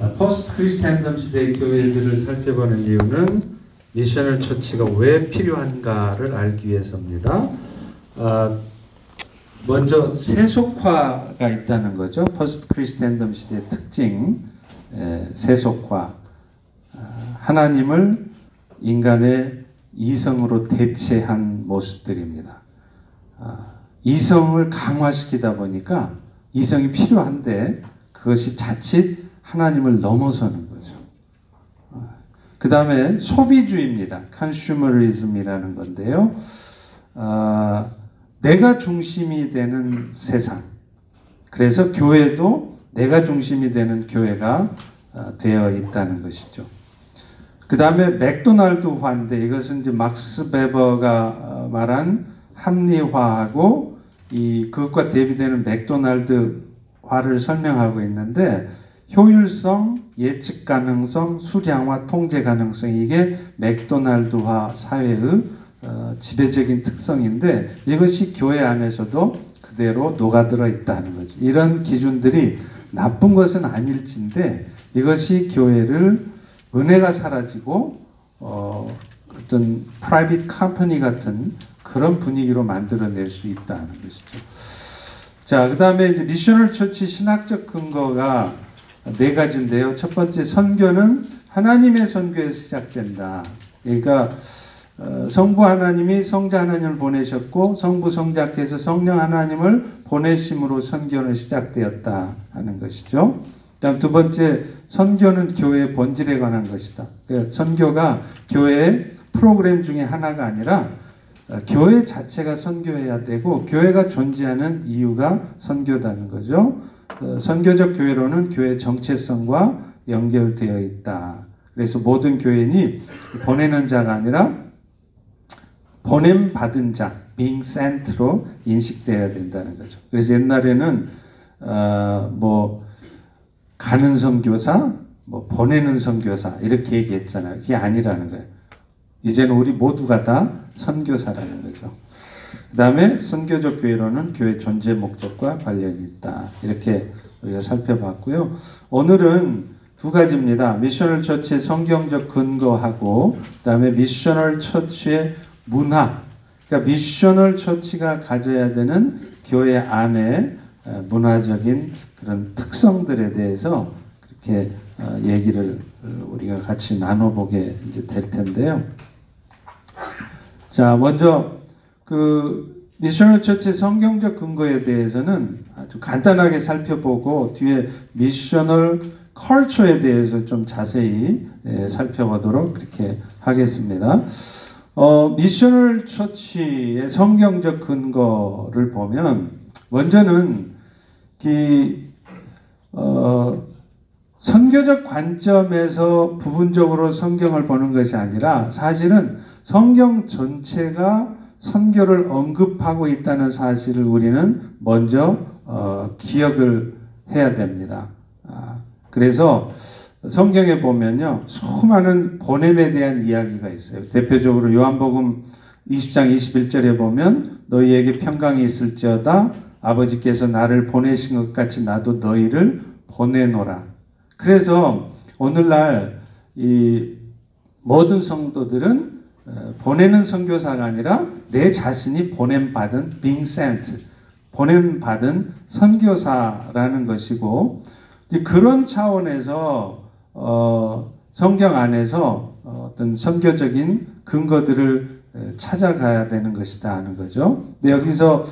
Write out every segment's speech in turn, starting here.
아, post Christendom 시대의 교회들을 살펴보는 이유는 missional church가 왜 필요한가를 알기 위해서입니다. 아, 먼저 세속화가 있다는 거죠. post Christendom 시대의 특징, 에, 세속화. 아, 하나님을 인간의 이성으로 대체한 모습들입니다. 아, 이성을 강화시키다 보니까 이성이 필요한데 그것이 자칫 하나님을 넘어서는 거죠. 그 다음에 소비주의입니다. 컨슈머리즘이라는 건데요. 아, 내가 중심이 되는 세상. 그래서 교회도 내가 중심이 되는 교회가 아, 되어 있다는 것이죠. 그 다음에 맥도날드 화인데 이것은 이제 막스 베버가 어, 말한 합리화하고 이 그것과 대비되는 맥도날드 화를 설명하고 있는데 효율성, 예측 가능성, 수량화, 통제 가능성 이게 맥도날드화 사회의 어, 지배적인 특성인데 이것이 교회 안에서도 그대로 녹아들어 있다는 거죠. 이런 기준들이 나쁜 것은 아닐진데 이것이 교회를 은혜가 사라지고 어, 어떤 private company 같은 그런 분위기로 만들어낼 수 있다는 것이죠. 자, 그 다음에 이제 missional church 신학적 근거가 네 가지인데요. 첫 번째 선교는 하나님의 선교에서 시작된다. 그러니까 어, 성부 하나님이 성자 하나님을 보내셨고 성부 성자께서 성령 하나님을 보내심으로 선교는 시작되었다 하는 것이죠. 다음 두 번째 선교는 교회의 본질에 관한 것이다. 그러니까 선교가 교회의 프로그램 중에 하나가 아니라 어, 교회 자체가 선교해야 되고 교회가 존재하는 이유가 선교다는 거죠. 어, 선교적 교회로는 교회 정체성과 연결되어 있다. 그래서 모든 교인이 보내는 자가 아니라 보냄 받은 자, being sent로 인식되어야 된다는 거죠. 그래서 옛날에는 어, 뭐 가는 선교사, 뭐 보내는 선교사 이렇게 얘기했잖아요. 그게 아니라는 거예요. 이제는 우리 모두가 다 선교사라는 거죠. 그 다음에 선교적 교회로는 교회 존재 목적과 관련이 있다. 이렇게 우리가 살펴봤고요. 오늘은 두 가지입니다. missional church의 성경적 근거하고 그 다음에 missional church의 문화. 그러니까 missional church가 가져야 되는 교회 안에 문화적인 그런 특성들에 대해서 그렇게 어, 얘기를 우리가 같이 나눠보게 이제 될 텐데요. 자, 먼저 그 missional church 성경적 근거에 대해서는 아주 간단하게 살펴보고 뒤에 missional culture에 대해서 좀 자세히 예, 살펴보도록 그렇게 하겠습니다. 어, 미셔널 처치의 성경적 근거를 보면 먼저는 이 어, 선교적 관점에서 부분적으로 성경을 보는 것이 아니라 사실은 성경 전체가 선교를 언급하고 있다는 사실을 우리는 먼저 어, 기억을 해야 됩니다. 아, 그래서 성경에 보면요 수많은 보냄에 대한 이야기가 있어요. 대표적으로 요한복음 20장 21절에 보면 너희에게 평강이 있을지어다 아버지께서 나를 보내신 것 같이 나도 너희를 보내노라. 그래서 오늘날 이 모든 성도들은 어, 보내는 선교사가 아니라 내 자신이 보냄 받은 being sent 보냄 받은 선교사라는 것이고 그런 차원에서 어, 성경 안에서 어떤 선교적인 근거들을 찾아가야 되는 것이다 하는 거죠. 근데 여기서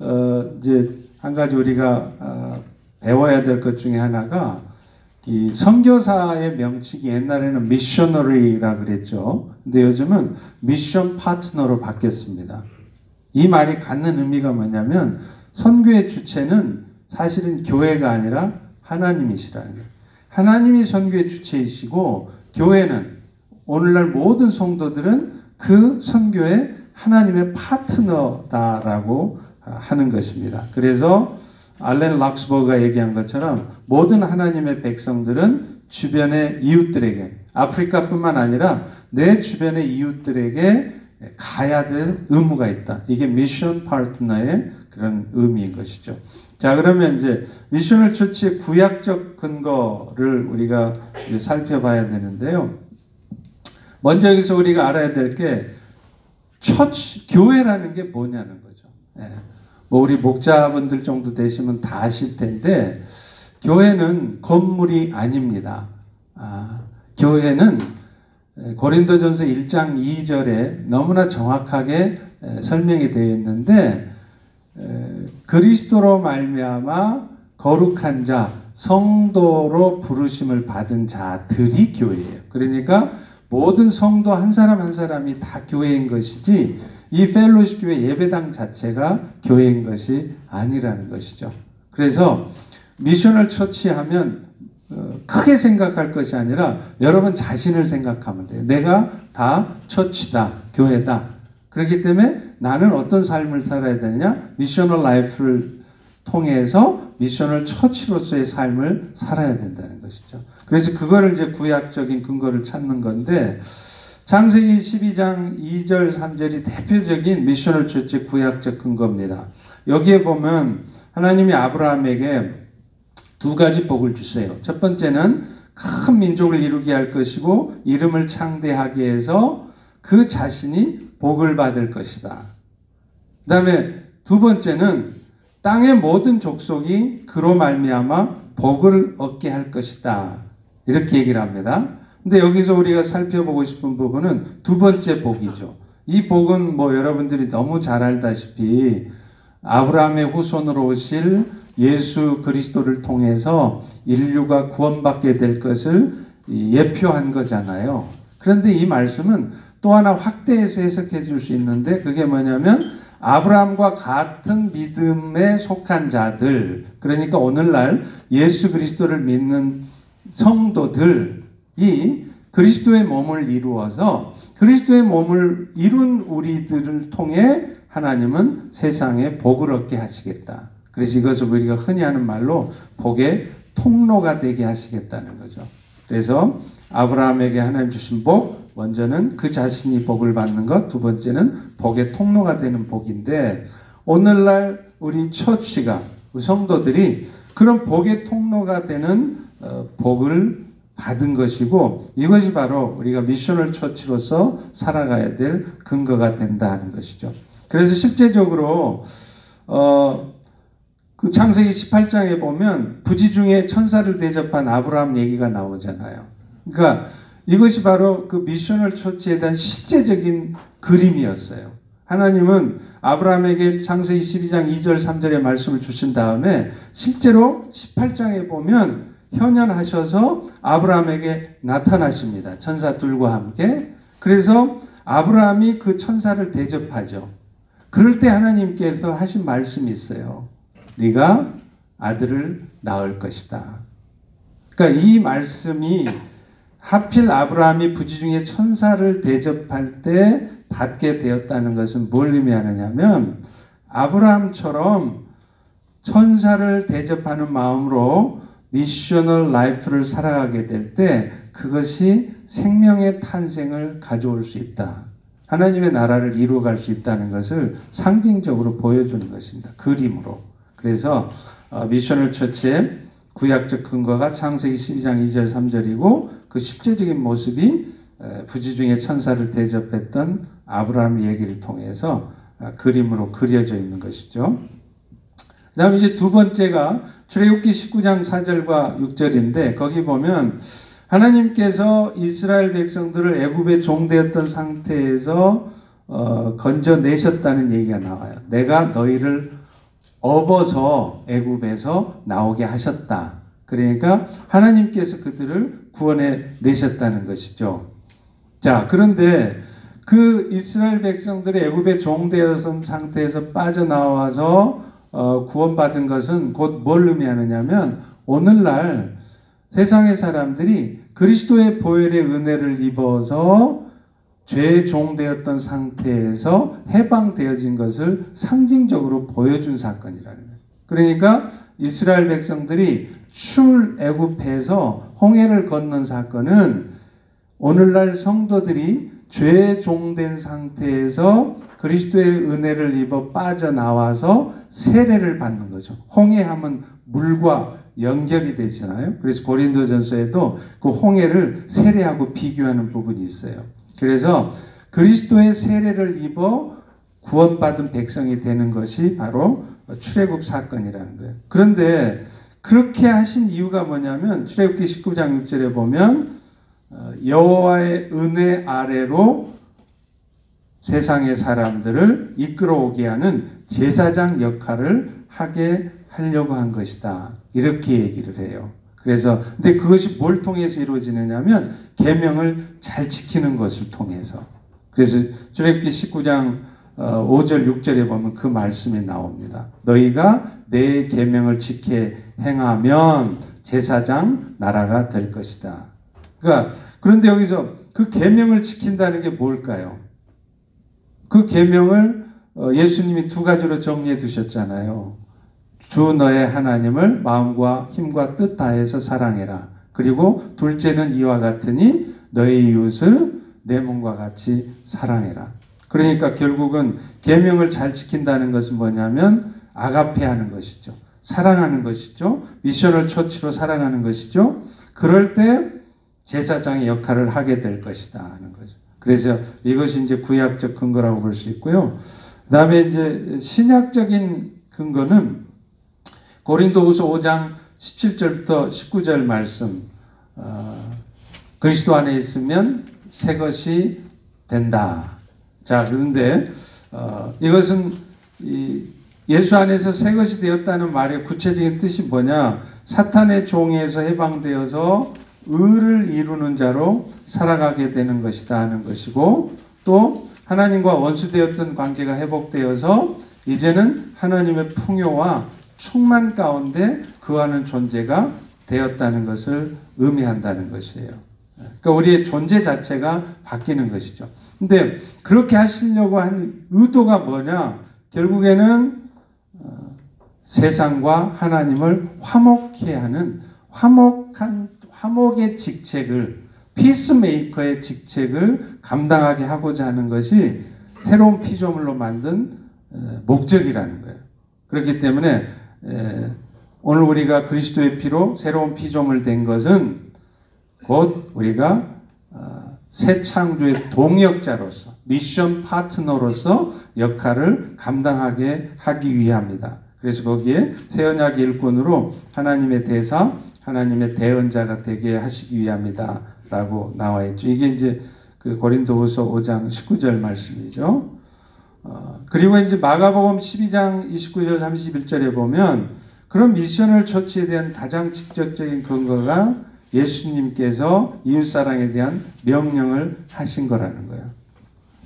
어, 이제 한 가지 우리가 어, 배워야 될 것 중에 하나가 이 선교사의 명칭이 옛날에는 미셔너리라 그랬죠. 근데 요즘은 미션 파트너로 바뀌었습니다. 이 말이 갖는 의미가 뭐냐면 선교의 주체는 사실은 교회가 아니라 하나님이시라는 거예요. 하나님이 선교의 주체이시고 교회는 오늘날 모든 성도들은 그 선교의 하나님의 파트너다라고 하는 것입니다. 그래서 알렌 락스버가 얘기한 것처럼 모든 하나님의 백성들은 주변의 이웃들에게 아프리카뿐만 아니라 내 주변의 이웃들에게 가야 될 의무가 있다. 이게 미션 파트너의 그런 의미인 것이죠. 자, 그러면 이제 missional church의 구약적 근거를 우리가 살펴봐야 되는데요. 먼저 여기서 우리가 알아야 될 게 처치 교회라는 게 뭐냐는 거죠. 예. 뭐 우리 목자분들 정도 되시면 다 아실 텐데 교회는 건물이 아닙니다. 아, 교회는 에, 고린도전서 1장 2절에 너무나 정확하게 에, 설명이 되어 있는데 에, 그리스도로 말미암아 거룩한 자 성도로 부르심을 받은 자들이 교회예요. 그러니까 모든 성도 한 사람 한 사람이 다 교회인 것이지 이 펠로십 교회 예배당 자체가 교회인 것이 아니라는 것이죠. 그래서 missional church 하면 어, 크게 생각할 것이 아니라 여러분 자신을 생각하면 돼요. 내가 다 처치다, 교회다. 그렇기 때문에 나는 어떤 삶을 살아야 되느냐? missional life를 통해서 missional church로서의 삶을 살아야 된다는 것이죠. 그래서 그거를 이제 구약적인 근거를 찾는 건데 창세기 12장 2절 3절이 대표적인 missional church 구약적 근거입니다. 여기에 보면 하나님이 아브라함에게 두 가지 복을 주세요. 첫 번째는 큰 민족을 이루게 할 것이고 이름을 창대하게 해서 그 자신이 복을 받을 것이다. 그 다음에 두 번째는 땅의 모든 족속이 그로 말미암아 복을 얻게 할 것이다. 이렇게 얘기를 합니다. 근데 여기서 우리가 살펴보고 싶은 부분은 두 번째 복이죠. 이 복은 뭐 여러분들이 너무 잘 알다시피 아브라함의 후손으로 오실 예수 그리스도를 통해서 인류가 구원받게 될 것을 예표한 거잖아요. 그런데 이 말씀은 또 하나 확대해서 해석해 줄 수 있는데 그게 뭐냐면 아브라함과 같은 믿음에 속한 자들 그러니까 오늘날 예수 그리스도를 믿는 성도들이 그리스도의 몸을 이루어서 그리스도의 몸을 이룬 우리들을 통해 하나님은 세상에 복을 얻게 하시겠다. 그래서 이것을 우리가 흔히 하는 말로 복의 통로가 되게 하시겠다는 거죠. 그래서 아브라함에게 하나님 주신 복, 먼저는 그 자신이 복을 받는 것, 두 번째는 복의 통로가 되는 복인데, 오늘날 우리 처치가, 성도들이 그런 복의 통로가 되는 어, 복을 받은 것이고, 이것이 바로 우리가 missional church로서 살아가야 될 근거가 된다 하는 것이죠. 그래서 실제적으로, 어, 그 창세기 18장에 보면 부지 중에 천사를 대접한 아브라함 얘기가 나오잖아요. 그러니까 이것이 바로 그 missional church에 대한 실제적인 그림이었어요. 하나님은 아브라함에게 창세기 12장 2절 3절의 말씀을 주신 다음에 실제로 18장에 보면 현현하셔서 아브라함에게 나타나십니다. 천사들과 함께. 그래서 아브라함이 그 천사를 대접하죠. 그럴 때 하나님께서 하신 말씀이 있어요. 네가 아들을 낳을 것이다. 그러니까 이 말씀이 하필 아브라함이 부지 중에 천사를 대접할 때 받게 되었다는 것은 뭘 의미하느냐면 아브라함처럼 천사를 대접하는 마음으로 missional life를 살아가게 될 때 그것이 생명의 탄생을 가져올 수 있다. 하나님의 나라를 이루어갈 수 있다는 것을 상징적으로 보여주는 것입니다. 그림으로. 그래서 어, 미셔널 처치의 구약적 근거가 창세기 12장 2절 3절이고 그 실제적인 모습이 부지 중에 천사를 대접했던 아브라함 얘기를 통해서 어, 그림으로 그려져 있는 것이죠. 그다음 이제 두 번째가 출애굽기 19장 4절과 6절인데 거기 보면 하나님께서 이스라엘 백성들을 애굽에 종되었던 상태에서 어, 건져내셨다는 얘기가 나와요. 내가 너희를 업어서 애굽에서 나오게 하셨다. 그러니까 하나님께서 그들을 구원해 내셨다는 것이죠. 자, 그런데 그 이스라엘 백성들이 애굽에 종되어선 상태에서 빠져나와서 어, 구원받은 것은 곧 뭘 의미하느냐면 오늘날 세상의 사람들이 그리스도의 보혈의 은혜를 입어서 죄의 종되었던 상태에서 해방되어진 것을 상징적으로 보여준 사건이라는 거예요. 그러니까 이스라엘 백성들이 출애굽해서 홍해를 건넌 사건은 오늘날 성도들이 죄 종된 상태에서 그리스도의 은혜를 입어 빠져나와서 세례를 받는 거죠. 홍해하면 물과 연결이 되잖아요. 그래서 고린도전서에도 그 홍해를 세례하고 비교하는 부분이 있어요. 그래서 그리스도의 세례를 입어 구원받은 백성이 되는 것이 바로 출애굽 사건이라는 거예요. 그런데 그렇게 하신 이유가 뭐냐면 출애굽기 19장 6절에 보면 어, 여호와의 은혜 아래로 세상의 사람들을 이끌어오게 하는 제사장 역할을 하게 하려고 한 것이다. 이렇게 얘기를 해요. 그래서 근데 그것이 뭘 통해서 이루어지느냐면 계명을 잘 지키는 것을 통해서. 그래서 출애굽기 19장 5절 어, 6절에 보면 그 말씀이 나옵니다. 너희가 내 계명을 지켜 행하면 제사장 나라가 될 것이다. 그러니까 그런데 여기서 그 계명을 지킨다는 게 뭘까요? 그 계명을 어, 예수님이 두 가지로 정리해 두셨잖아요. 주 너의 하나님을 마음과 힘과 뜻 다해서 사랑해라. 그리고 둘째는 이와 같으니 너의 이웃을 내 몸과 같이 사랑해라. 그러니까 결국은 계명을 잘 지킨다는 것은 뭐냐면 아가페 하는 것이죠. 사랑하는 것이죠. 미션을 처치로 사랑하는 것이죠. 그럴 때 제사장의 역할을 하게 될 것이다 하는 거죠. 그래서 이것이 이제 구약적 근거라고 볼 수 있고요. 그다음에 이제 신약적인 근거는 고린도후서 5장 17절부터 19절 말씀. 어, 그리스도 안에 있으면 새 것이 된다. 자, 그런데 어, 이것은 이 예수 안에서 새 것이 되었다는 말의 구체적인 뜻이 뭐냐? 사탄의 종에서 해방되어서 의를 이루는 자로 살아가게 되는 것이다 하는 것이고 또 하나님과 원수되었던 관계가 회복되어서 이제는 하나님의 풍요와 충만 가운데 그하는 존재가 되었다는 것을 의미한다는 것이에요. 그러니까 우리의 존재 자체가 바뀌는 것이죠. 근데 그렇게 하시려고 한 의도가 뭐냐? 결국에는 어, 세상과 하나님을 화목케 하는 화목한 화목의 직책을 피스메이커의 직책을 감당하게 하고자 하는 것이 새로운 피조물로 만든 어, 목적이라는 거예요. 그렇기 때문에 오늘 우리가 그리스도의 피로 새로운 피조물 된 것은 곧 우리가 어, 새 창조의 동역자로서 미션 파트너로서 역할을 감당하게 하기 위함이다. 그래서 거기에 새 언약 일꾼으로 하나님의 대사, 하나님의 대언자가 되게 하시기 위함이다. 라고 나와 있죠. 이게 이제 그 고린도후서 5장 19절 말씀이죠. 어, 그리고 이제 마가복음 12장 29절 31절에 보면 그런 미션을 처치에 대한 가장 직접적인 근거가 예수님께서 이웃 사랑에 대한 명령을 하신 거라는 거예요.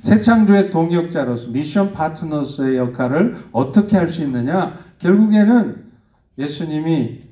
새 창조의 동역자로서 미션 파트너스의 역할을 어떻게 할 수 있느냐? 결국에는 예수님이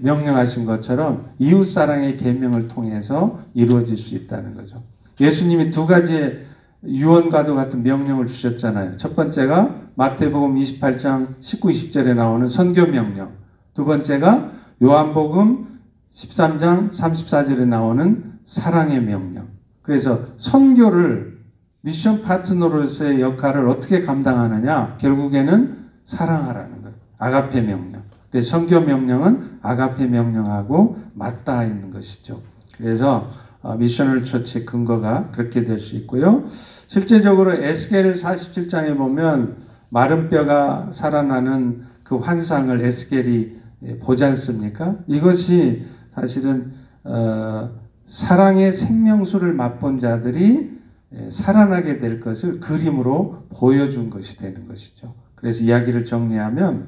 명령하신 것처럼 이웃 사랑의 계명을 통해서 이루어질 수 있다는 거죠. 예수님이 두 가지의 유언과도 같은 명령을 주셨잖아요. 첫 번째가 마태복음 28장 19, 20절에 나오는 선교 명령. 두 번째가 요한복음 13장 34절에 나오는 사랑의 명령. 그래서 선교를 미션 파트너로서의 역할을 어떻게 감당하느냐? 결국에는 사랑하라는 거예요. 아가페 명령. 선교 명령은 아가페 명령하고 맞닿아 있는 것이죠. 그래서 어, 미션을 처치 근거가 그렇게 될 수 있고요. 실제적으로 에스겔 47장에 보면 마른 뼈가 살아나는 그 환상을 에스겔이 예, 보지 않습니까? 이것이 사실은 어, 사랑의 생명수를 맛본 자들이 예, 살아나게 될 것을 그림으로 보여준 것이 되는 것이죠. 그래서 이야기를 정리하면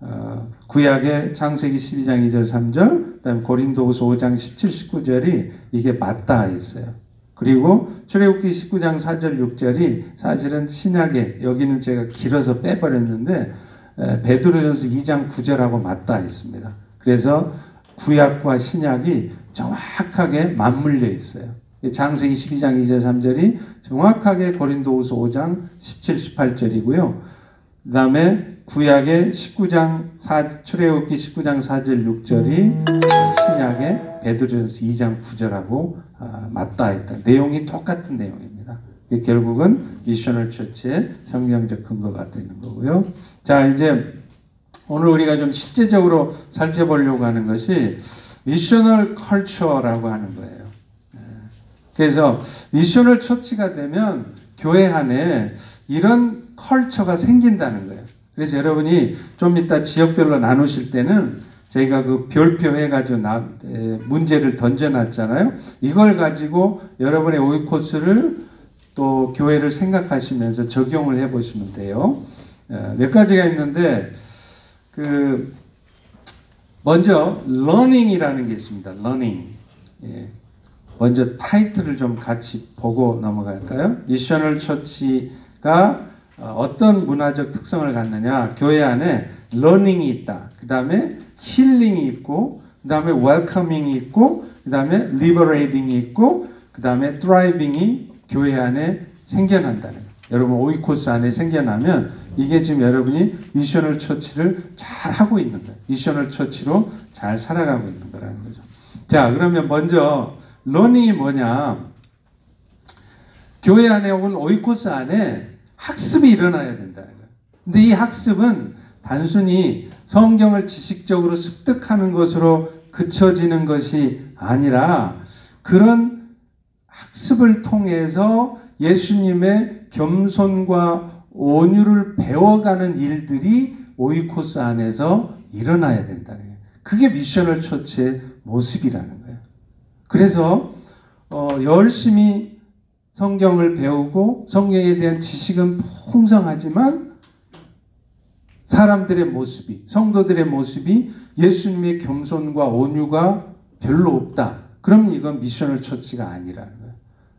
어, 구약의 창세기 12장 2절 3절, 그다음 고린도후서 5장 17, 19절이 이게 맞닿아 있어요. 그리고 출애굽기 19장 4절 6절이 사실은 신약에 여기는 제가 길어서 빼버렸는데 베드로전서 2장 9절하고 맞닿아 있습니다. 그래서 구약과 신약이 정확하게 맞물려 있어요. 장세기 12장 2절 3절이 정확하게 고린도후서 5장 17, 18절이고요. 그 다음에 구약의 19장 4 출애굽기 19장 4절 6절이 신약의 베드로전서 2장 9절하고 아, 맞닿아 있다. 내용이 똑같은 내용입니다. 결국은 missional church의 성경적 근거가 되는 거고요. 자, 이제 오늘 우리가 좀 실제적으로 살펴보려고 하는 것이 missional culture라고 하는 거예요. 예. 그래서 missional church가 되면 교회 안에 이런 culture가 생긴다는 거예요. 그래서 여러분이 좀 이따 지역별로 나누실 때는 저희가 그 별표 해가지고 나, 에, 문제를 던져놨잖아요. 이걸 가지고 여러분의 오이코스를 또 교회를 생각하시면서 적용을 해보시면 돼요. 에, 몇 가지가 있는데 그 먼저 learning이라는 게 있습니다. learning. 예. 먼저 타이틀을 좀 같이 보고 넘어갈까요? missional church가 어, 어떤 문화적 특성을 갖느냐? 교회 안에 learning이 있다. 그 다음에 healing이 있고, 그 다음에 welcoming이 있고, 그 다음에 liberating이 있고, 그 다음에 thriving이 교회 안에 생겨난다는. 여러분 오이코스 안에 생겨나면 이게 지금 여러분이 missional church를 잘 하고 있는 거예요. missional church로 잘 살아가고 있는 거라는 거죠. 자, 그러면 먼저 learning이 뭐냐? 교회 안에 혹은 오이코스 안에 학습이 일어나야 된다는 거예요. 근데 이 학습은 단순히 성경을 지식적으로 습득하는 것으로 그쳐지는 것이 아니라 그런 학습을 통해서 예수님의 겸손과 온유를 배워가는 일들이 오이코스 안에서 일어나야 된다는 거예요. 그게 미셔널 처치의 모습이라는 거예요. 그래서 어, 열심히 성경을 배우고 성경에 대한 지식은 풍성하지만 사람들의 모습이 성도들의 모습이 예수님의 겸손과 온유가 별로 없다. 그럼 이건 missional church가 아니라는 거예요.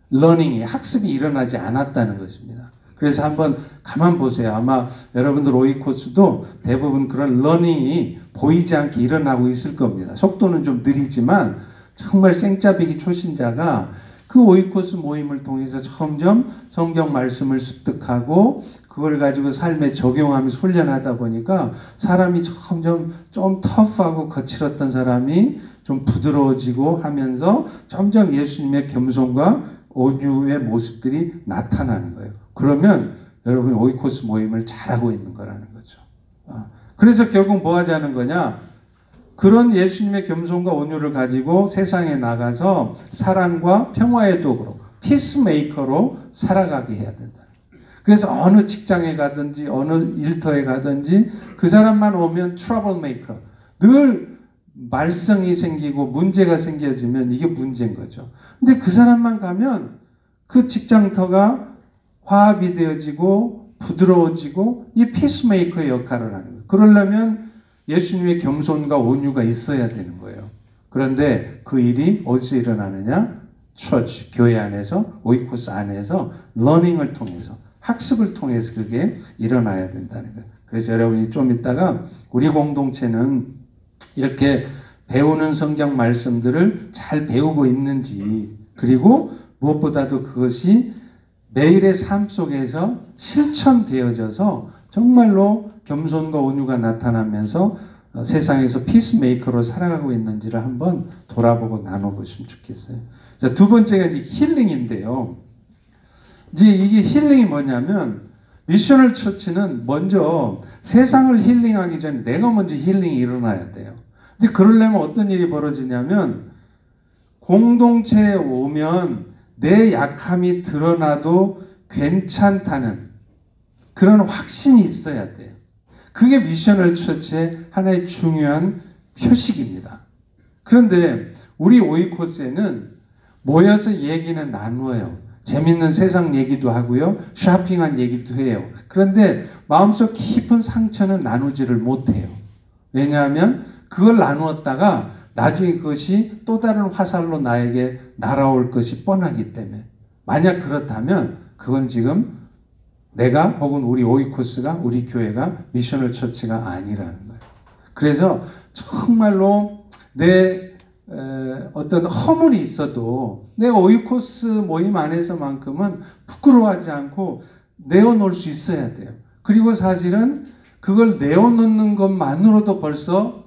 learning이 학습이 일어나지 않았다는 것입니다. 그래서 한번 가만 보세요. 아마 여러분들 오이코스도 대부분 그런 learning이 보이지 않게 일어나고 있을 겁니다. 속도는 좀 느리지만 정말 생짜배기 초신자가 그 오이코스 모임을 통해서 점점 성경 말씀을 습득하고 그걸 가지고 삶에 적용하면서 훈련하다 보니까 사람이 점점 좀 터프하고 거칠었던 사람이 좀 부드러워지고 하면서 점점 예수님의 겸손과 온유의 모습들이 나타나는 거예요. 그러면 여러분 오이코스 모임을 잘하고 있는 거라는 거죠. 아, 그래서 결국 뭐 하자는 거냐? 그런 예수님의 겸손과 온유를 가지고 세상에 나가서 사랑과 평화의 도구로 peacemaker로 살아가게 해야 된다. 그래서 어느 직장에 가든지 어느 일터에 가든지 그 사람만 오면 트러블 메이커. 늘 말썽이 생기고 문제가 생겨지면 이게 문제인 거죠. 근데 그 사람만 가면 그 직장터가 화합이 되어지고 부드러워지고 이 peacemaker의 역할을 하는 거예요. 그러려면 예수님의 겸손과 온유가 있어야 되는 거예요. 그런데 그 일이 어디서 일어나느냐? 처치, 교회 안에서, 오이코스 안에서, learning을 통해서, 학습을 통해서 그게 일어나야 된다는 거예요. 그래서 여러분이 좀 이따가 우리 공동체는 이렇게 배우는 성경 말씀들을 잘 배우고 있는지, 그리고 무엇보다도 그것이 매일의 삶 속에서 실천되어져서 정말로 겸손과 온유가 나타나면서 어, 세상에서 peacemaker로 살아가고 있는지를 한번 돌아보고 나눠보시면 좋겠어요. 자, 두 번째가 이제 힐링인데요. 이제 이게 힐링이 뭐냐면 missional church는 먼저 세상을 힐링하기 전에 내가 먼저 힐링이 일어나야 돼요. 근데 그러려면 어떤 일이 벌어지냐면 공동체에 오면 내 약함이 드러나도 괜찮다는 그런 확신이 있어야 돼요. 그게 missional church의 하나의 중요한 표식입니다. 그런데 우리 오이코스에는 모여서 얘기는 나누어요. 재밌는 세상 얘기도 하고요. 쇼핑한 얘기도 해요. 그런데 마음속 깊은 상처는 나누지를 못해요. 왜냐하면 그걸 나누었다가 나중에 그것이 또 다른 화살로 나에게 날아올 것이 뻔하기 때문에 만약 그렇다면 그건 지금 내가 혹은 우리 오이코스가 우리 교회가 미셔널 처치가 아니라는 거예요. 그래서 정말로 내 어떤 허물이 있어도 내가 오이코스 모임 안에서만큼은 부끄러워하지 않고 내어놓을 수 있어야 돼요. 그리고 사실은 그걸 내어놓는 것만으로도 벌써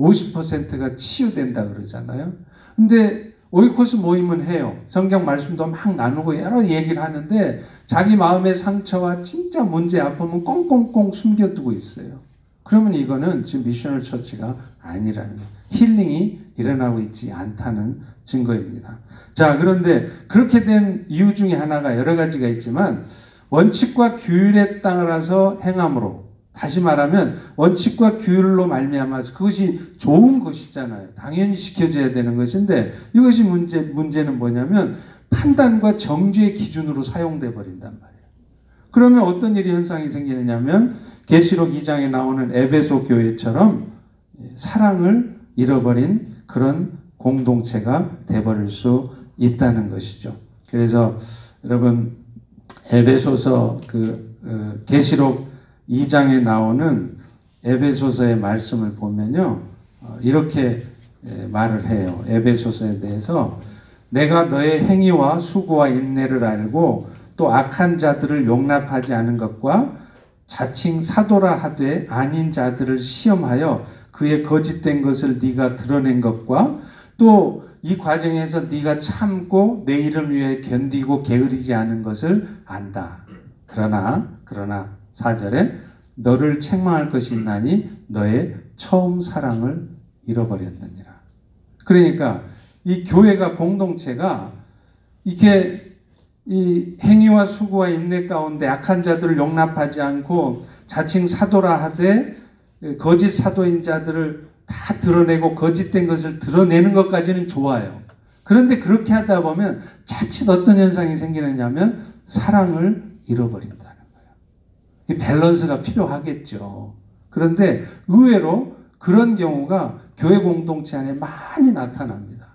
50%가 치유된다 그러잖아요. 근데 오이코스 모임은 해요. 성경 말씀도 막 나누고 여러 얘기를 하는데 자기 마음의 상처와 진짜 문제 아픔은 꽁꽁꽁 숨겨두고 있어요. 그러면 이거는 지금 미셔널 처치가 아니라는 거예요. 힐링이 일어나고 있지 않다는 증거입니다. 자, 그런데 그렇게 된 이유 중에 하나가 여러 가지가 있지만 원칙과 규율에 따라서 행함으로 다시 말하면 원칙과 규율로 말미암아서 그것이 좋은 것이잖아요. 당연히 지켜져야 되는 것인데 이것이 문제 문제는 뭐냐면 판단과 정죄의 기준으로 사용돼 버린단 말이에요. 그러면 어떤 일이 현상이 생기느냐면 계시록 2장에 나오는 에베소 교회처럼 사랑을 잃어버린 그런 공동체가 돼버릴 수 있다는 것이죠. 그래서 여러분 에베소서 그 어, 계시록 2장에 나오는 에베소서의 말씀을 보면요. 어, 이렇게 말을 해요. 에베소서에 대해서 내가 너의 행위와 수고와 인내를 알고 또 악한 자들을 용납하지 않은 것과 자칭 사도라 하되 아닌 자들을 시험하여 그의 거짓된 것을 네가 드러낸 것과 또 이 과정에서 네가 참고 내 이름 위해 견디고 게으르지 않은 것을 안다. 그러나 그러나 4절에 너를 책망할 것이 있나니 너의 처음 사랑을 잃어버렸느니라. 그러니까 이 교회가 공동체가 이렇게 이 행위와 수고와 인내 가운데 악한 자들을 용납하지 않고 자칭 사도라 하되 거짓 사도인 자들을 다 드러내고 거짓된 것을 드러내는 것까지는 좋아요. 그런데 그렇게 하다 보면 자칫 어떤 현상이 생기느냐면 사랑을 잃어버린다는 거예요. 밸런스가 필요하겠죠. 그런데 의외로 그런 경우가 교회 공동체 안에 많이 나타납니다.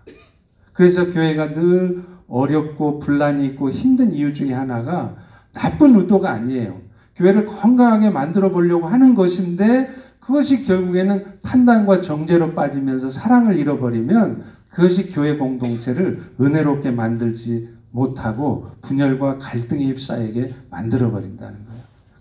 그래서 교회가 늘 어렵고 분란이 있고 힘든 이유 중에 하나가 나쁜 의도가 아니에요. 교회를 건강하게 만들어 보려고 하는 것인데 그것이 결국에는 판단과 정죄로 빠지면서 사랑을 잃어버리면 그것이 교회 공동체를 은혜롭게 만들지 못하고 분열과 갈등에 휩싸이게 만들어 버린다는 거예요.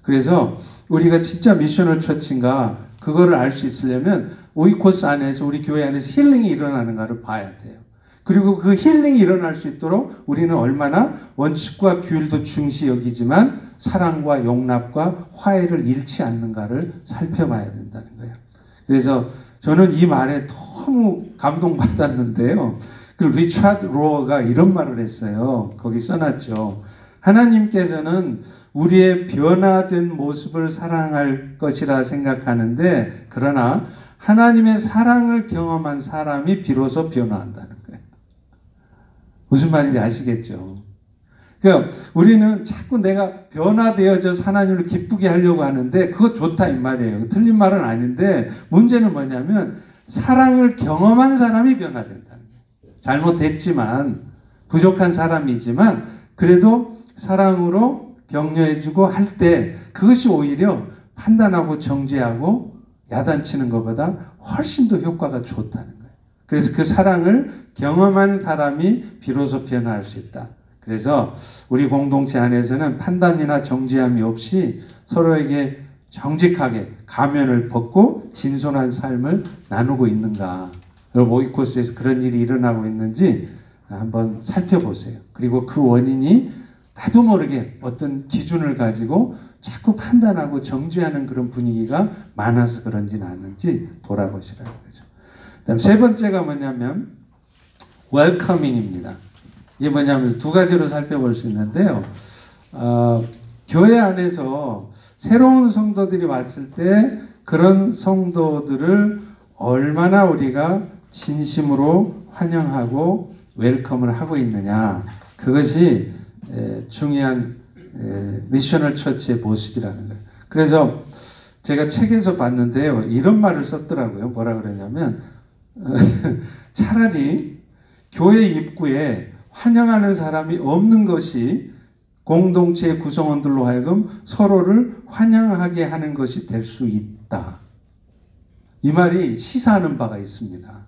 그래서 우리가 진짜 missional church인가 그거를 알 수 있으려면 오이코스 안에서 우리 교회 안에서 힐링이 일어나는가를 봐야 돼요. 그리고 그 힐링이 일어날 수 있도록 우리는 얼마나 원칙과 규율도 중시 여기지만 사랑과 용납과 화해를 잃지 않는가를 살펴봐야 된다는 거예요. 그래서 저는 이 말에 너무 감동받았는데요. 그 리차드 로어가 이런 말을 했어요. 거기 써놨죠. 하나님께서는 우리의 변화된 모습을 사랑할 것이라 생각하는데 그러나 하나님의 사랑을 경험한 사람이 비로소 변화한다는 거예요. 무슨 말인지 아시겠죠? 그러니까 우리는 자꾸 내가 변화되어져 하나님을 기쁘게 하려고 하는데 그거 좋다 이 말이에요. 틀린 말은 아닌데 문제는 뭐냐면 사랑을 경험한 사람이 변화된다는 거예요. 잘못했지만 부족한 사람이지만 그래도 사랑으로 격려해주고 할 때 그것이 오히려 판단하고 정죄하고 야단치는 것보다 훨씬 더 효과가 좋다는 거예요. 그래서 그 사랑을 경험한 사람이 비로소 변화할 수 있다. 그래서 우리 공동체 안에서는 판단이나 정죄함이 없이 서로에게 정직하게 가면을 벗고 진솔한 삶을 나누고 있는가. 여러분 오이코스에서 그런 일이 일어나고 있는지 한번 살펴보세요. 그리고 그 원인이 나도 모르게 어떤 기준을 가지고 자꾸 판단하고 정죄하는 그런 분위기가 많아서 그런지는 않은지 돌아보시라는 거죠. 그다음 세 번째가 뭐냐면 웰커밍입니다. 이게 뭐냐면 두 가지로 살펴볼 수 있는데요. 어, 교회 안에서 새로운 성도들이 왔을 때 그런 성도들을 얼마나 우리가 진심으로 환영하고 웰컴을 하고 있느냐. 그것이 에, 중요한 에, 미셔널 처치의 모습이라는 거예요. 그래서 제가 책에서 봤는데요. 이런 말을 썼더라고요. 뭐라 그러냐면 차라리 교회 입구에 환영하는 사람이 없는 것이 공동체의 구성원들로 하여금 서로를 환영하게 하는 것이 될 수 있다. 이 말이 시사하는 바가 있습니다.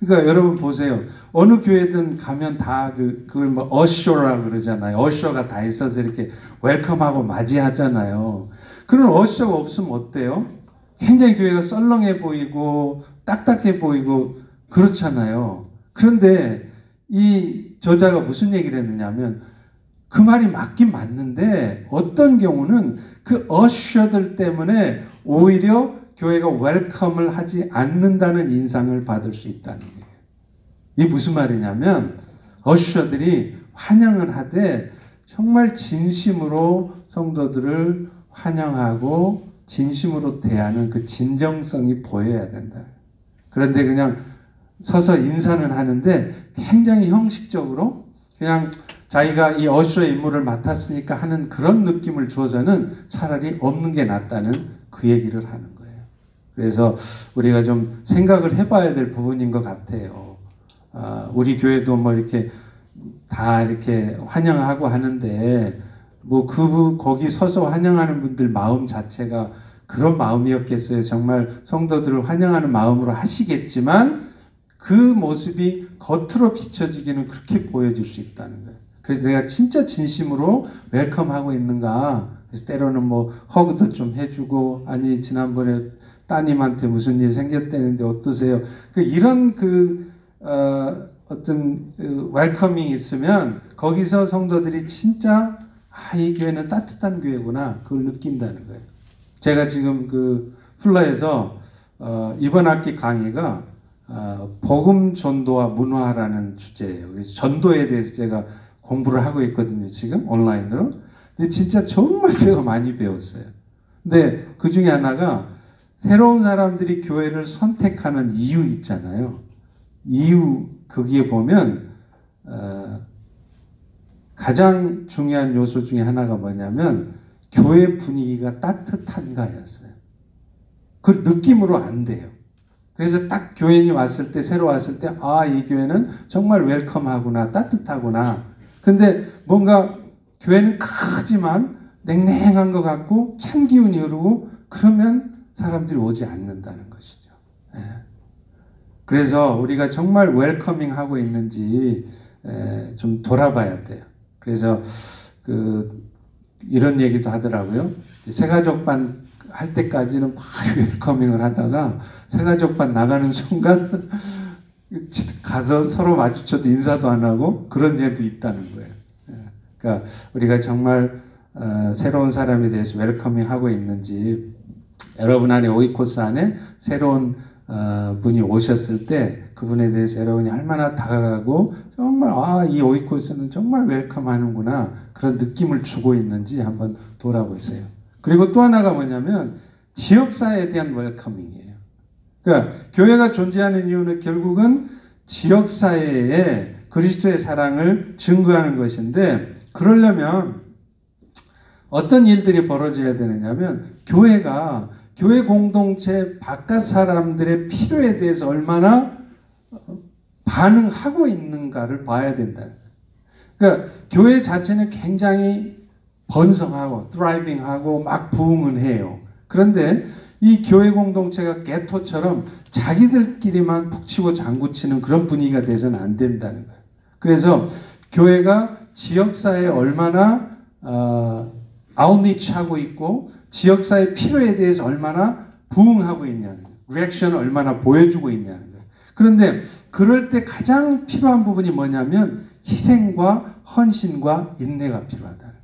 그러니까 여러분 보세요. 어느 교회든 가면 다 그, 그걸 뭐 어쇼라 그러잖아요. 어쇼가 다 있어서 이렇게 웰컴하고 맞이하잖아요. 그런 어시가 없으면 어때요? 굉장히 교회가 썰렁해 보이고 딱딱해 보이고 그렇잖아요. 그런데 이 저자가 무슨 얘기를 했느냐면 그 말이 맞긴 맞는데 어떤 경우는 그 어셔들 때문에 오히려 교회가 웰컴을 하지 않는다는 인상을 받을 수 있다는 거예요. 이게 무슨 말이냐면 어셔들이 환영을 하되 정말 진심으로 성도들을 환영하고 진심으로 대하는 그 진정성이 보여야 된다. 그런데 그냥 서서 인사는 하는데 굉장히 형식적으로 그냥 자기가 이 어쇼의 임무를 맡았으니까 하는 그런 느낌을 주어서는 차라리 없는 게 낫다는 그 얘기를 하는 거예요. 그래서 우리가 좀 생각을 해봐야 될 부분인 것 같아요. 아, 우리 교회도 뭐 이렇게 다 이렇게 환영하고 하는데 뭐 그 거기 서서 환영하는 분들 마음 자체가 그런 마음이었겠어요. 정말 성도들을 환영하는 마음으로 하시겠지만 그 모습이 겉으로 비춰지기는 그렇게 보여질 수 있다는 거예요. 그래서 내가 진짜 진심으로 웰컴하고 있는가. 그래서 때로는 뭐 허그도 좀 해주고 아니 지난번에 따님한테 무슨 일 생겼다는데 어떠세요? 그 이런 그 어, 어떤 그 웰커밍이 있으면 거기서 성도들이 진짜 아, 이 교회는 따뜻한 교회구나 그걸 느낀다는 거예요. 제가 지금 그 플러에서 어, 이번 학기 강의가 어, 복음 전도와 문화라는 주제예요. 그래서 전도에 대해서 제가 공부를 하고 있거든요. 지금 온라인으로. 근데 진짜 정말 제가 많이 배웠어요. 근데 그 중에 하나가 새로운 사람들이 교회를 선택하는 이유 있잖아요. 이유 거기에 보면 어, 가장 중요한 요소 중에 하나가 뭐냐면 교회 분위기가 따뜻한가였어요. 그 느낌으로 안 돼요. 그래서 딱 교인이 왔을 때 새로 왔을 때 아 이 교회는 정말 웰컴하구나 따뜻하구나. 근데 뭔가 교회는 크지만 냉랭한 것 같고 찬 기운이 흐르고 그러면 사람들이 오지 않는다는 것이죠. 예. 그래서 우리가 정말 웰커밍 하고 있는지 에, 좀 돌아봐야 돼요. 그래서 그 이런 얘기도 하더라고요. 새가족반 할 때까지는 막 웰커밍을 하다가 새가족반 나가는 순간 가서 서로 마주쳐도 인사도 안 하고 그런 예도 있다는 거예요. 예. 그러니까 우리가 정말 어, 새로운 사람에 대해서 웰커밍 하고 있는지 여러분 안에 오이코스 안에 새로운 어, 분이 오셨을 때 그분에 대해서 여러분이 얼마나 다가가고 정말 아 이 오이코스는 정말 웰컴하는구나 그런 느낌을 주고 있는지 한번 돌아보세요. 그리고 또 하나가 뭐냐면 지역사회에 대한 웰커밍이에요. 그러니까 교회가 존재하는 이유는 결국은 지역사회에 그리스도의 사랑을 증거하는 것인데 그러려면 어떤 일들이 벌어져야 되느냐면 교회가 교회 공동체 바깥 사람들의 필요에 대해서 얼마나 반응하고 있는가를 봐야 된다. 그러니까 교회 자체는 굉장히 번성하고 드라이빙하고 막 부흥은 해요. 그런데 이 교회 공동체가 게토처럼 자기들끼리만 북치고 장구치는 그런 분위기가 돼서는 안 된다는 거예요. 그래서 교회가 지역사회에 얼마나 어, 아웃리치하고 있고 지역사회 필요에 대해서 얼마나 부응하고 있냐는 거예요. 리액션을 얼마나 보여주고 있냐는 거예요. 그런데 그럴 때 가장 필요한 부분이 뭐냐면 희생과 헌신과 인내가 필요하다는 거예요.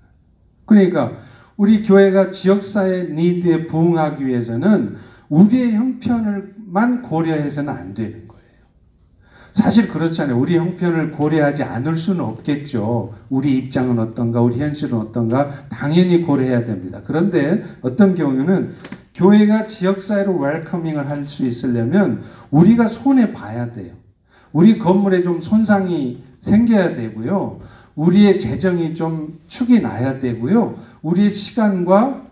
그러니까 우리 교회가 지역사회 니드에 부응하기 위해서는 우리의 형편을만 고려해서는 안 되는. 사실 그렇잖아요. 우리 형편을 고려하지 않을 수는 없겠죠. 우리 입장은 어떤가, 우리 현실은 어떤가, 당연히 고려해야 됩니다. 그런데 어떤 경우는 교회가 지역사회로 웰커밍을 할 수 있으려면 우리가 손해 봐야 돼요. 우리 건물에 좀 손상이 생겨야 되고요. 우리의 재정이 좀 축이 나야 되고요. 우리의 시간과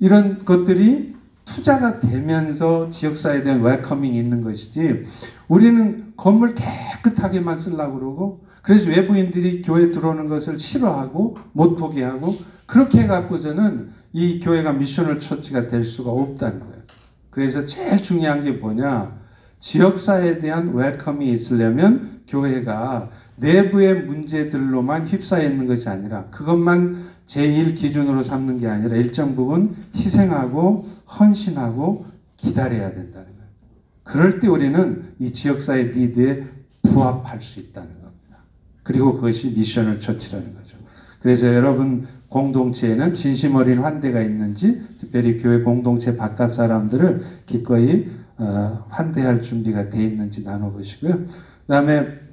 이런 것들이 투자가 되면서 지역사회에 대한 웰커밍이 있는 것이지 우리는 건물 깨끗하게만 쓰려고 그러고 그래서 외부인들이 교회 들어오는 것을 싫어하고 못 오게 하고 그렇게 해갖고서는 이 교회가 미션을 처치가 될 수가 없다는 거예요. 그래서 제일 중요한 게 뭐냐 지역사회에 대한 웰컴이 있으려면 교회가 내부의 문제들로만 휩싸여 있는 것이 아니라 그것만 제1 기준으로 삼는 게 아니라 일정 부분 희생하고 헌신하고 기다려야 된다는 거예요. 그럴 때 우리는 이 지역사회 니드에 부합할 수 있다는 겁니다. 그리고 그것이 미션을 처치라는 거죠. 그래서 여러분 공동체에는 진심 어린 환대가 있는지 특별히 교회 공동체 바깥 사람들을 기꺼이 어, 환대할 준비가 돼 있는지 나눠보시고요. 그 다음에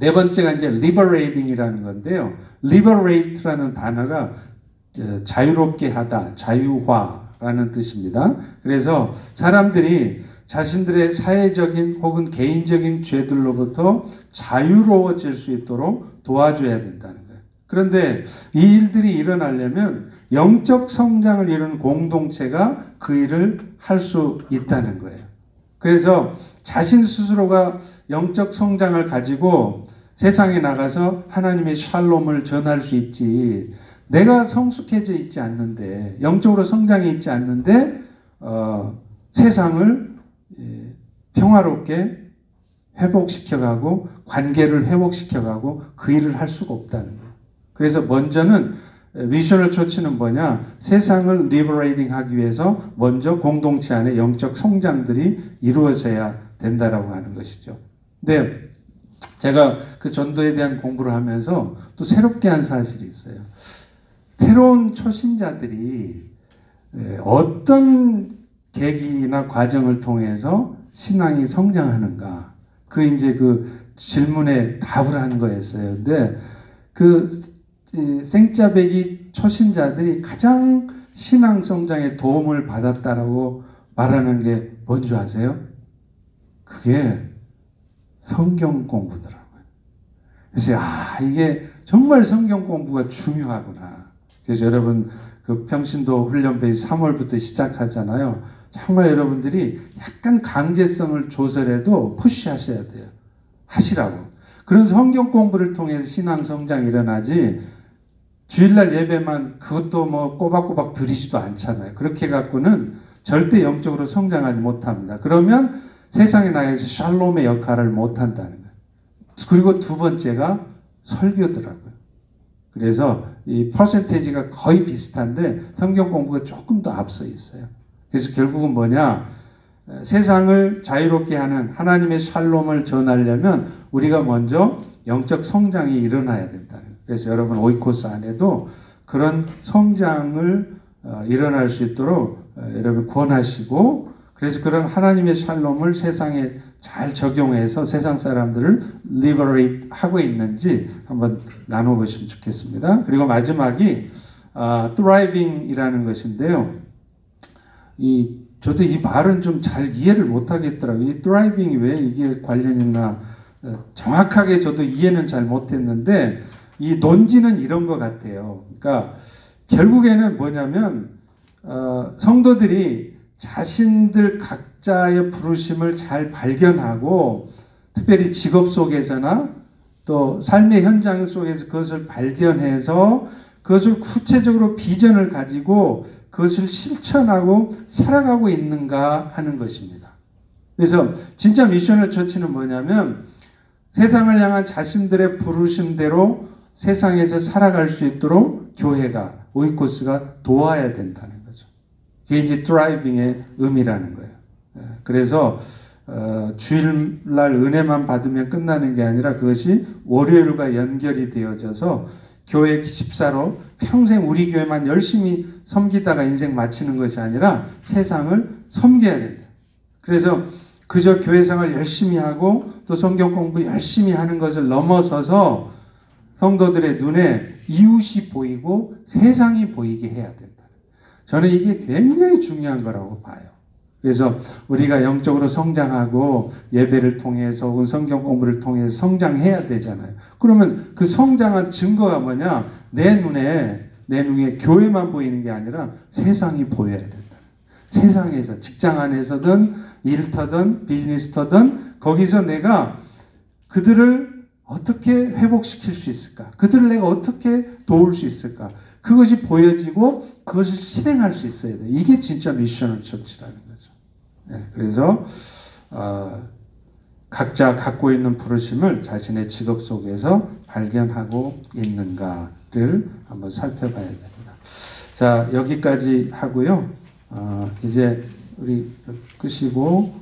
네 번째가 이제 liberating이라는 건데요. liberate라는 단어가 저, 자유롭게 하다, 자유화라는 뜻입니다. 그래서 사람들이 자신들의 사회적인 혹은 개인적인 죄들로부터 자유로워질 수 있도록 도와줘야 된다는 거예요. 그런데 이 일들이 일어나려면 영적 성장을 이루는 공동체가 그 일을 할 수 있다는 거예요. 그래서 자신 스스로가 영적 성장을 가지고 세상에 나가서 하나님의 샬롬을 전할 수 있지. 내가 성숙해져 있지 않는데, 영적으로 성장이 있지 않는데, 어, 세상을 예, 평화롭게 회복시켜가고 관계를 회복시켜가고 그 일을 할 수가 없다는 거예요. 그래서 먼저는 missional church는 뭐냐? 세상을 liberating 하기 위해서 먼저 공동체 안에 영적 성장들이 이루어져야 된다라고 하는 것이죠. 근데 제가 그 전도에 대한 공부를 하면서 또 새롭게 한 사실이 있어요. 새로운 초신자들이 예, 어떤 계기나 과정을 통해서 신앙이 성장하는가. 그 이제 그 질문에 답을 한 거였어요. 근데 그 생자배기 초신자들이 가장 신앙 성장에 도움을 받았다라고 말하는 게 뭔지 아세요? 그게 성경 공부더라고요. 그래서 아 이게 정말 성경 공부가 중요하구나. 그래서 여러분 그 평신도 훈련 베이스 3월부터 시작하잖아요. 정말 여러분들이 약간 강제성을 조절해도 푸시하셔야 돼요. 하시라고. 그런 성경 공부를 통해서 신앙 성장이 일어나지 주일날 예배만 그것도 뭐 꼬박꼬박 드리지도 않잖아요. 그렇게 갖고는 절대 영적으로 성장하지 못합니다. 그러면 세상에 나가서 샬롬의 역할을 못한다는 거예요. 그리고 두 번째가 설교더라고요. 그래서 이 퍼센테이지가 거의 비슷한데 성경 공부가 조금 더 앞서 있어요. 그래서 결국은 뭐냐? 세상을 자유롭게 하는 하나님의 샬롬을 전하려면 우리가 먼저 영적 성장이 일어나야 된다는 거예요. 그래서 여러분 오이코스 안에도 그런 성장을 어, 일어날 수 있도록 어, 여러분 권하시고 그래서 그런 하나님의 샬롬을 세상에 잘 적용해서 세상 사람들을 liberate 하고 있는지 한번 나눠보시면 좋겠습니다. 그리고 마지막이 아, thriving이라는 것인데요. 이 저도 이 말은 좀 잘 이해를 못 하겠더라고요. 이 thriving이 왜 이게 관련 있나 어, 정확하게 저도 이해는 잘 못했는데 이 논지는 이런 것 같아요. 그러니까 결국에는 뭐냐면 어, 성도들이 자신들 각자의 부르심을 잘 발견하고 특별히 직업 속에서나 또 삶의 현장 속에서 그것을 발견해서 그것을 구체적으로 비전을 가지고 그것을 실천하고 살아가고 있는가 하는 것입니다. 그래서 진짜 미션을 처치는 뭐냐면 세상을 향한 자신들의 부르심대로 세상에서 살아갈 수 있도록 교회가 오이코스가 도와야 된다는. 그게 이제 드라이빙의 의미라는 거예요. 예, 그래서 어, 주일날 은혜만 받으면 끝나는 게 아니라 그것이 월요일과 연결이 되어져서 교회 집사로 평생 우리 교회만 열심히 섬기다가 인생 마치는 것이 아니라 세상을 섬겨야 된다. 그래서 그저 교회 생활 열심히 하고 또 성경 공부 열심히 하는 것을 넘어서서 성도들의 눈에 이웃이 보이고 세상이 보이게 해야 된다. 저는 이게 굉장히 중요한 거라고 봐요. 그래서 우리가 영적으로 성장하고 예배를 통해서 혹은 성경 공부를 통해서 성장해야 되잖아요. 그러면 그 성장한 증거가 뭐냐? 내 눈에 내 눈에 교회만 보이는 게 아니라 세상이 보여야 된다. 세상에서 직장 안에서든 일터든 비즈니스터든 거기서 내가 그들을 어떻게 회복시킬 수 있을까? 그들을 내가 어떻게 도울 수 있을까? 그것이 보여지고 그것을 실행할 수 있어야 돼. 이게 진짜 미션을 처치라는 거죠. 네, 그래서 어, 각자 갖고 있는 부르심을 자신의 직업 속에서 발견하고 있는가를 한번 살펴봐야 됩니다. 자 여기까지 하고요. 어, 이제 우리 끄시고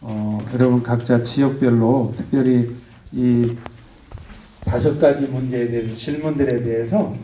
어, 여러분 각자 지역별로 특별히 이 다섯 가지 문제에 대해서 질문들에 대해서